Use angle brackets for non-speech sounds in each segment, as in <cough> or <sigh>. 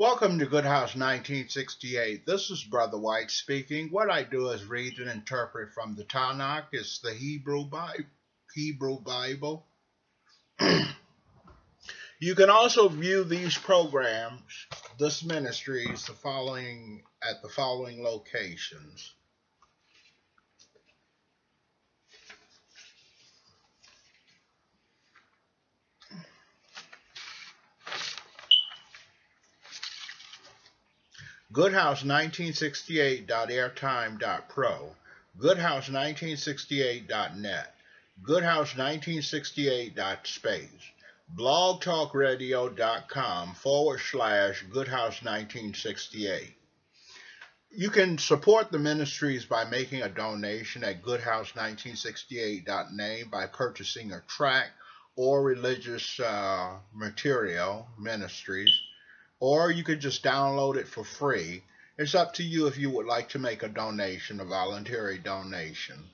Welcome to Good House 1968. This is Brother White speaking. What I do is read and interpret from the Tanakh. It's the Hebrew Bible. Hebrew Bible. <clears throat> you can also view these programs, this ministries, the following at the following locations. goodhouse1968.airtime.pro, goodhouse1968.net, goodhouse1968.space, blogtalkradio.com forward slash goodhouse1968. You can support the ministries by making a donation at goodhouse1968.name by purchasing a tract or religious uh, material ministries or you could just download it for free. It's up to you if you would like to make a donation, a voluntary donation.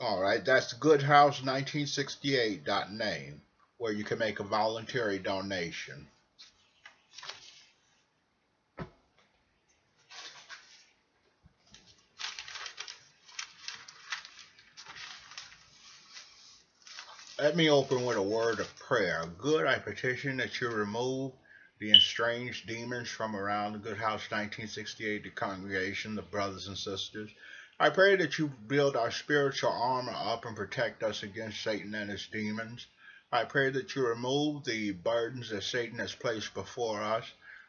All right, that's goodhouse1968.name, where you can make a voluntary donation. Let me open with a word of prayer. Good, I petition that you remove the estranged demons from around the Good House 1968, the congregation, the brothers and sisters. I pray that you build our spiritual armor up and protect us against Satan and his demons. I pray that you remove the burdens that Satan has placed before us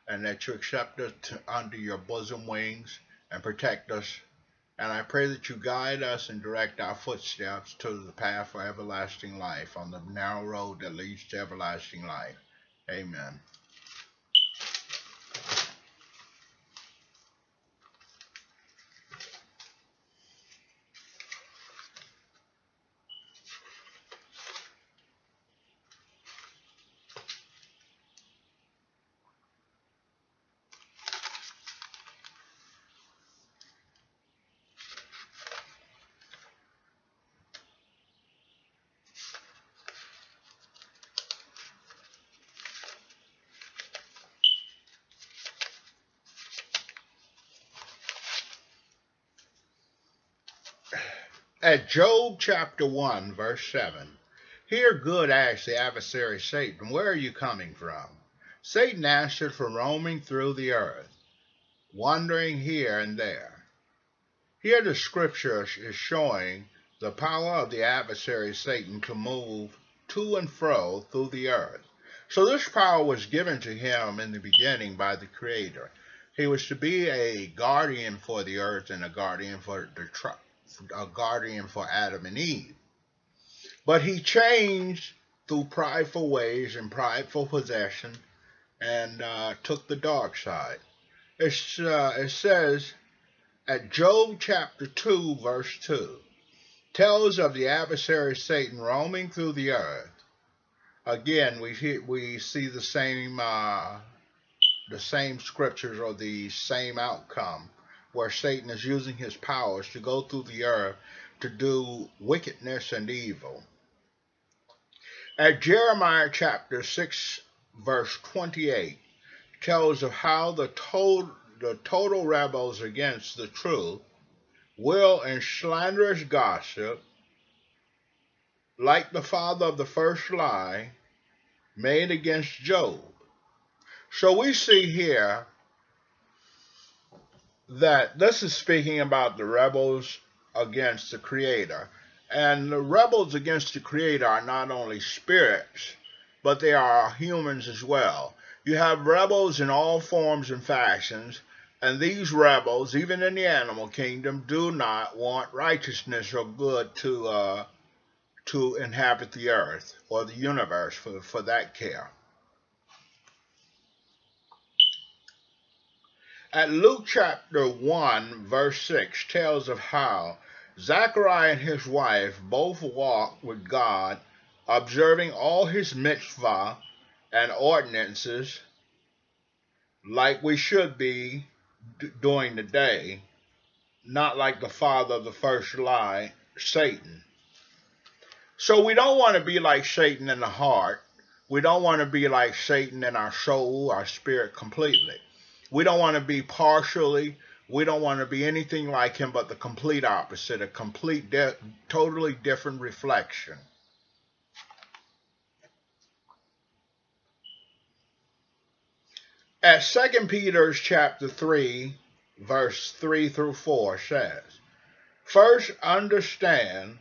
and that you accept us under your bosom wings and protect us. And I pray that you guide us and direct our footsteps to the path for everlasting life on the narrow road that leads to everlasting life. Amen. At Job chapter 1, verse 7, here good asked the adversary Satan, Where are you coming from? Satan answered, From roaming through the earth, wandering here and there. Here the scripture is showing the power of the adversary Satan to move to and fro through the earth. So this power was given to him in the beginning by the Creator. He was to be a guardian for the earth and a guardian for the, a guardian for Adam and Eve. But he changed through prideful ways and prideful possession and uh, took the dark side. It's, uh, it says at Job chapter 2, verse 2, tells of the adversary Satan roaming through the earth. Again, we, we see the same, uh, the same scriptures or the same outcome where Satan is using his powers to go through the earth to do wickedness and evil. At Jeremiah chapter 6, verse 28, tells of how the total, the total rebels against the truth will in slanderous gossip, like the father of the first lie, made against Job. So we see here that this is speaking about the rebels against the Creator. And the rebels against the Creator are not only spirits, but they are humans as well. You have rebels in all forms and fashions, and these rebels, even in the animal kingdom, do not want righteousness or good to uh, to inhabit the earth or the universe for, for that care. At Luke chapter 1, verse 6 tells of how Zachariah and his wife both walked with God, observing all his mitzvah and ordinances like we should be doing today, not like the father of the first lie, Satan. So we don't want to be like Satan in the heart. We don't want to be like Satan in our soul, our spirit completely. We don't want to be partially. We don't want to be anything like him, but the complete opposite, a complete, totally different reflection. As Second Peter's chapter 3, verse 3 through 4 says, First understand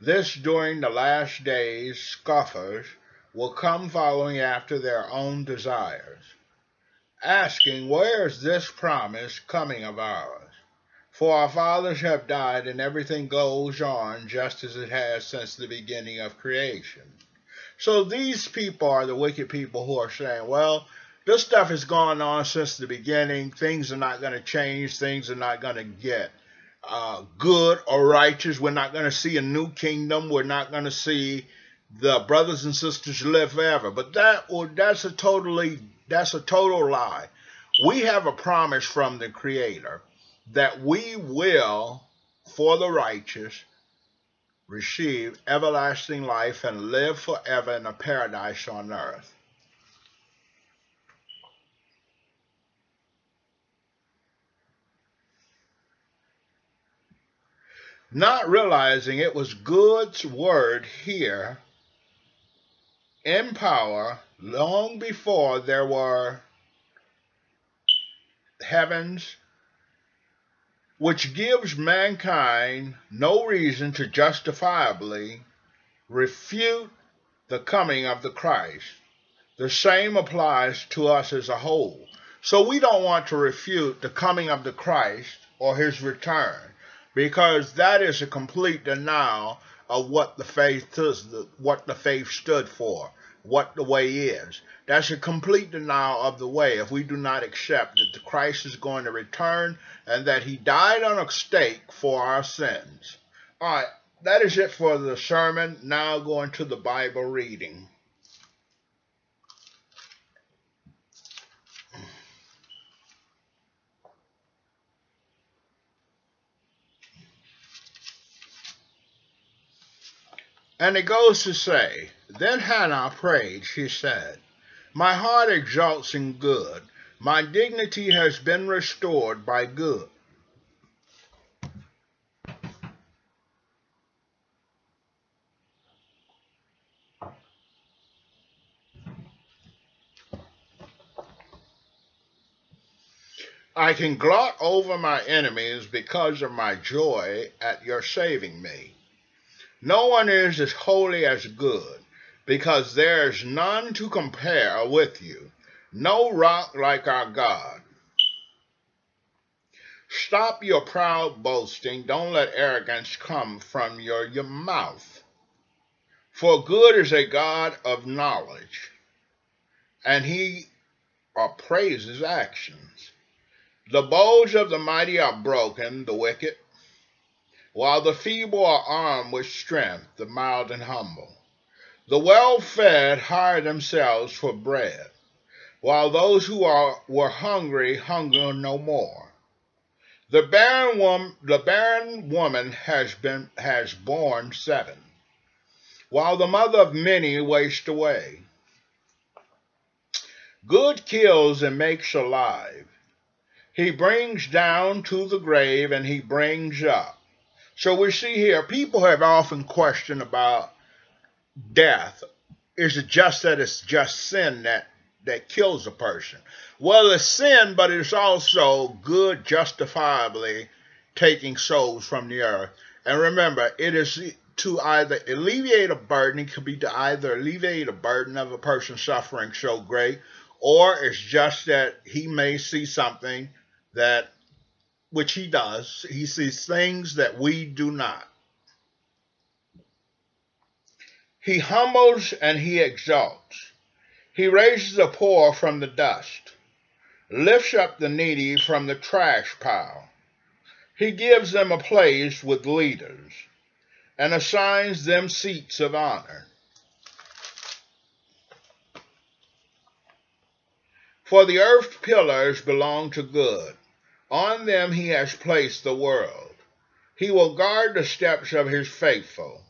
this during the last days, scoffers will come following after their own desires, asking, Where is this promise coming of ours? For our fathers have died, and everything goes on just as it has since the beginning of creation. So these people are the wicked people who are saying, Well, this stuff has gone on since the beginning. Things are not going to change. Things are not going to get uh, good or righteous. We're not going to see a new kingdom. We're not going to see the brothers and sisters live forever. But that or that's a totally that's a total lie. We have a promise from the Creator that we will, for the righteous, receive everlasting life and live forever in a paradise on earth. not realizing it was God's word here in power long before there were heavens, which gives mankind no reason to justifiably refute the coming of the Christ. The same applies to us as a whole. So we don't want to refute the coming of the Christ or his return because that is a complete denial of what the faith what the faith stood for, what the way is. That's a complete denial of the way if we do not accept that the Christ is going to return and that he died on a stake for our sins. All right, that is it for the sermon. Now going to the Bible reading. And it goes to say, Then Hannah prayed, she said, My heart exalts in good, my dignity has been restored by good. I can gloat over my enemies because of my joy at your saving me. No one is as holy as good, because there is none to compare with you, no rock like our God. Stop your proud boasting. Don't let arrogance come from your, your mouth. For good is a God of knowledge, and he appraises actions. The bows of the mighty are broken, the wicked while the feeble are armed with strength, the mild and humble. The well fed hire themselves for bread, while those who are, were hungry hunger no more. The barren, woman, the barren woman has, been, has borne seven, while the mother of many wastes away. Good kills and makes alive. He brings down to the grave and he brings up. So we see here, people have often questioned about death. Is it just that it's just sin that, that kills a person? Well, it's sin, but it's also good justifiably taking souls from the earth. And remember, it is to either alleviate a burden, it could be to either alleviate a burden of a person suffering so great, or it's just that he may see something that which he does, he sees things that we do not. He humbles and he exalts. He raises the poor from the dust, lifts up the needy from the trash pile. He gives them a place with leaders and assigns them seats of honor. For the earth's pillars belong to good on them he has placed the world. He will guard the steps of his faithful,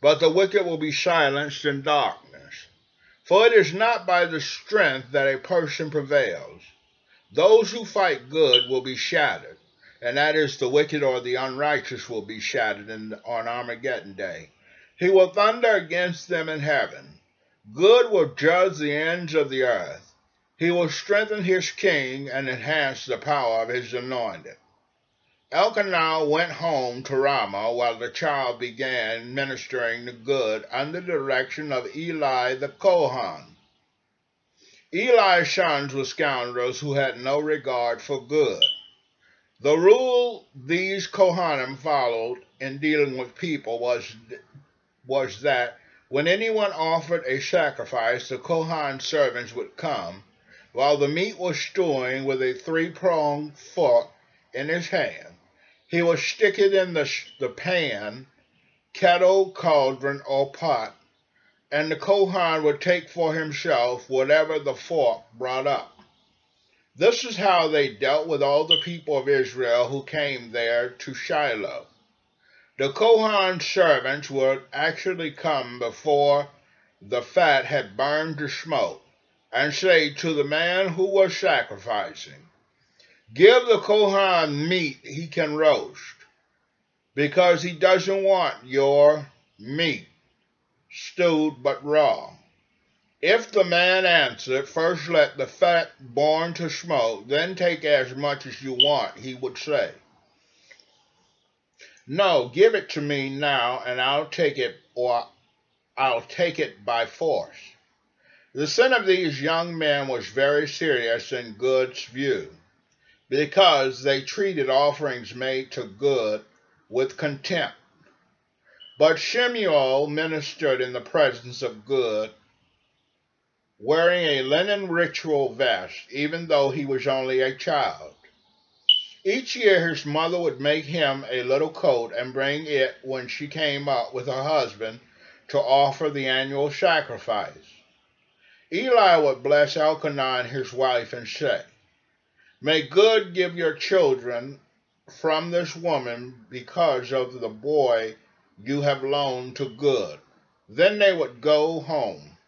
but the wicked will be silenced in darkness. For it is not by the strength that a person prevails, Those who fight good will be shattered, and that is the wicked or the unrighteous will be shattered in, on Armageddon day. He will thunder against them in heaven. Good will judge the ends of the earth. He will strengthen his king and enhance the power of his anointed. Elkanah went home to Ramah while the child began ministering the good under the direction of Eli the Kohan. Eli's sons were scoundrels who had no regard for good. The rule these Kohanim followed in dealing with people was, was that when anyone offered a sacrifice, the Kohan servants would come while the meat was stewing with a three-pronged fork in his hand. He would stick it in the, the pan, kettle, cauldron, or pot, and the Kohan would take for himself whatever the fork brought up. This is how they dealt with all the people of Israel who came there to Shiloh. The Kohan servants would actually come before the fat had burned to smoke and say to the man who was sacrificing, Give the Kohan meat he can roast, because he doesn't want your meat stewed but raw. If the man answered, First let the fat burn to smoke, then take as much as you want, he would say. No, give it to me now, and I'll take it, or I'll take it by force. The sin of these young men was very serious in God's view, because they treated offerings made to good with contempt. But Shemuel ministered in the presence of good, wearing a linen ritual vest, even though he was only a child. Each year his mother would make him a little coat and bring it when she came up with her husband to offer the annual sacrifice. Eli would bless Elkanah and his wife and say, May good give your children from this woman because of the boy you have loaned to good. Then they would go home.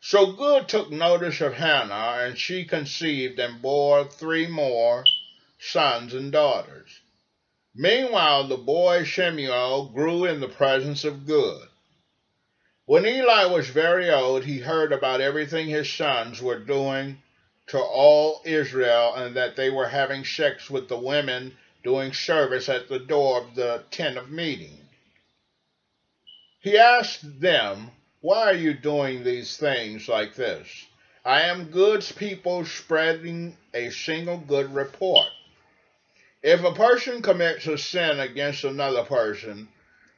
So Good took notice of Hannah, and she conceived and bore three more sons and daughters. Meanwhile, the boy Shemuel grew in the presence of Good. When Eli was very old, he heard about everything his sons were doing to all Israel and that they were having sex with the women doing service at the door of the tent of meeting. He asked them, Why are you doing these things like this? I am God's people spreading a single good report. If a person commits a sin against another person,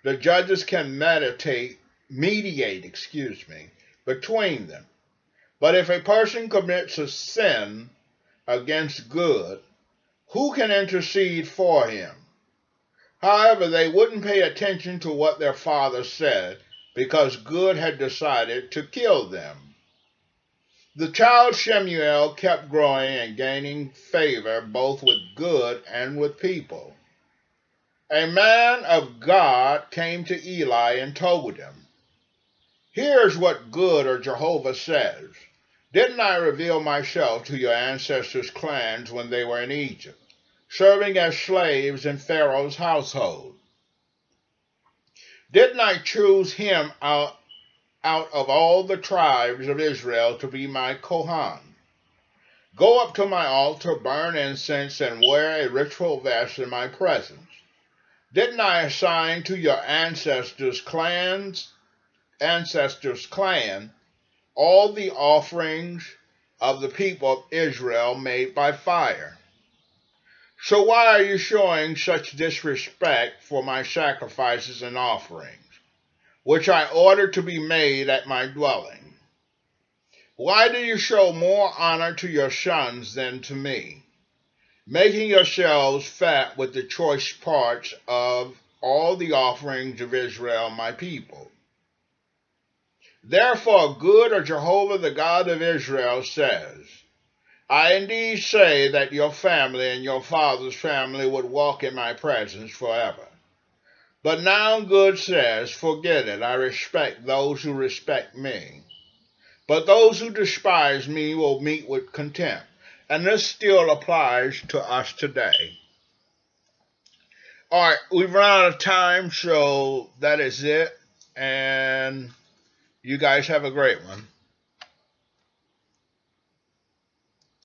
the judges can meditate, mediate, excuse me, between them. But if a person commits a sin against good, who can intercede for him? However, they wouldn't pay attention to what their father said because Good had decided to kill them. The child Shemuel kept growing and gaining favor both with Good and with people. A man of God came to Eli and told him, Here's what Good or Jehovah says. Didn't I reveal myself to your ancestors' clans when they were in Egypt, serving as slaves in Pharaoh's household? Didn't I choose him out, out of all the tribes of Israel to be my Kohan? Go up to my altar, burn incense, and wear a ritual vest in my presence. Didn't I assign to your ancestors' clans, ancestors' clan, all the offerings of the people of Israel made by fire. So why are you showing such disrespect for my sacrifices and offerings, which I ordered to be made at my dwelling? Why do you show more honor to your sons than to me, making yourselves fat with the choice parts of all the offerings of Israel, my people? Therefore, good or Jehovah the God of Israel says, I indeed say that your family and your father's family would walk in my presence forever. But now good says, Forget it, I respect those who respect me. But those who despise me will meet with contempt. And this still applies to us today. All right, we've run out of time, so that is it. And you guys have a great one.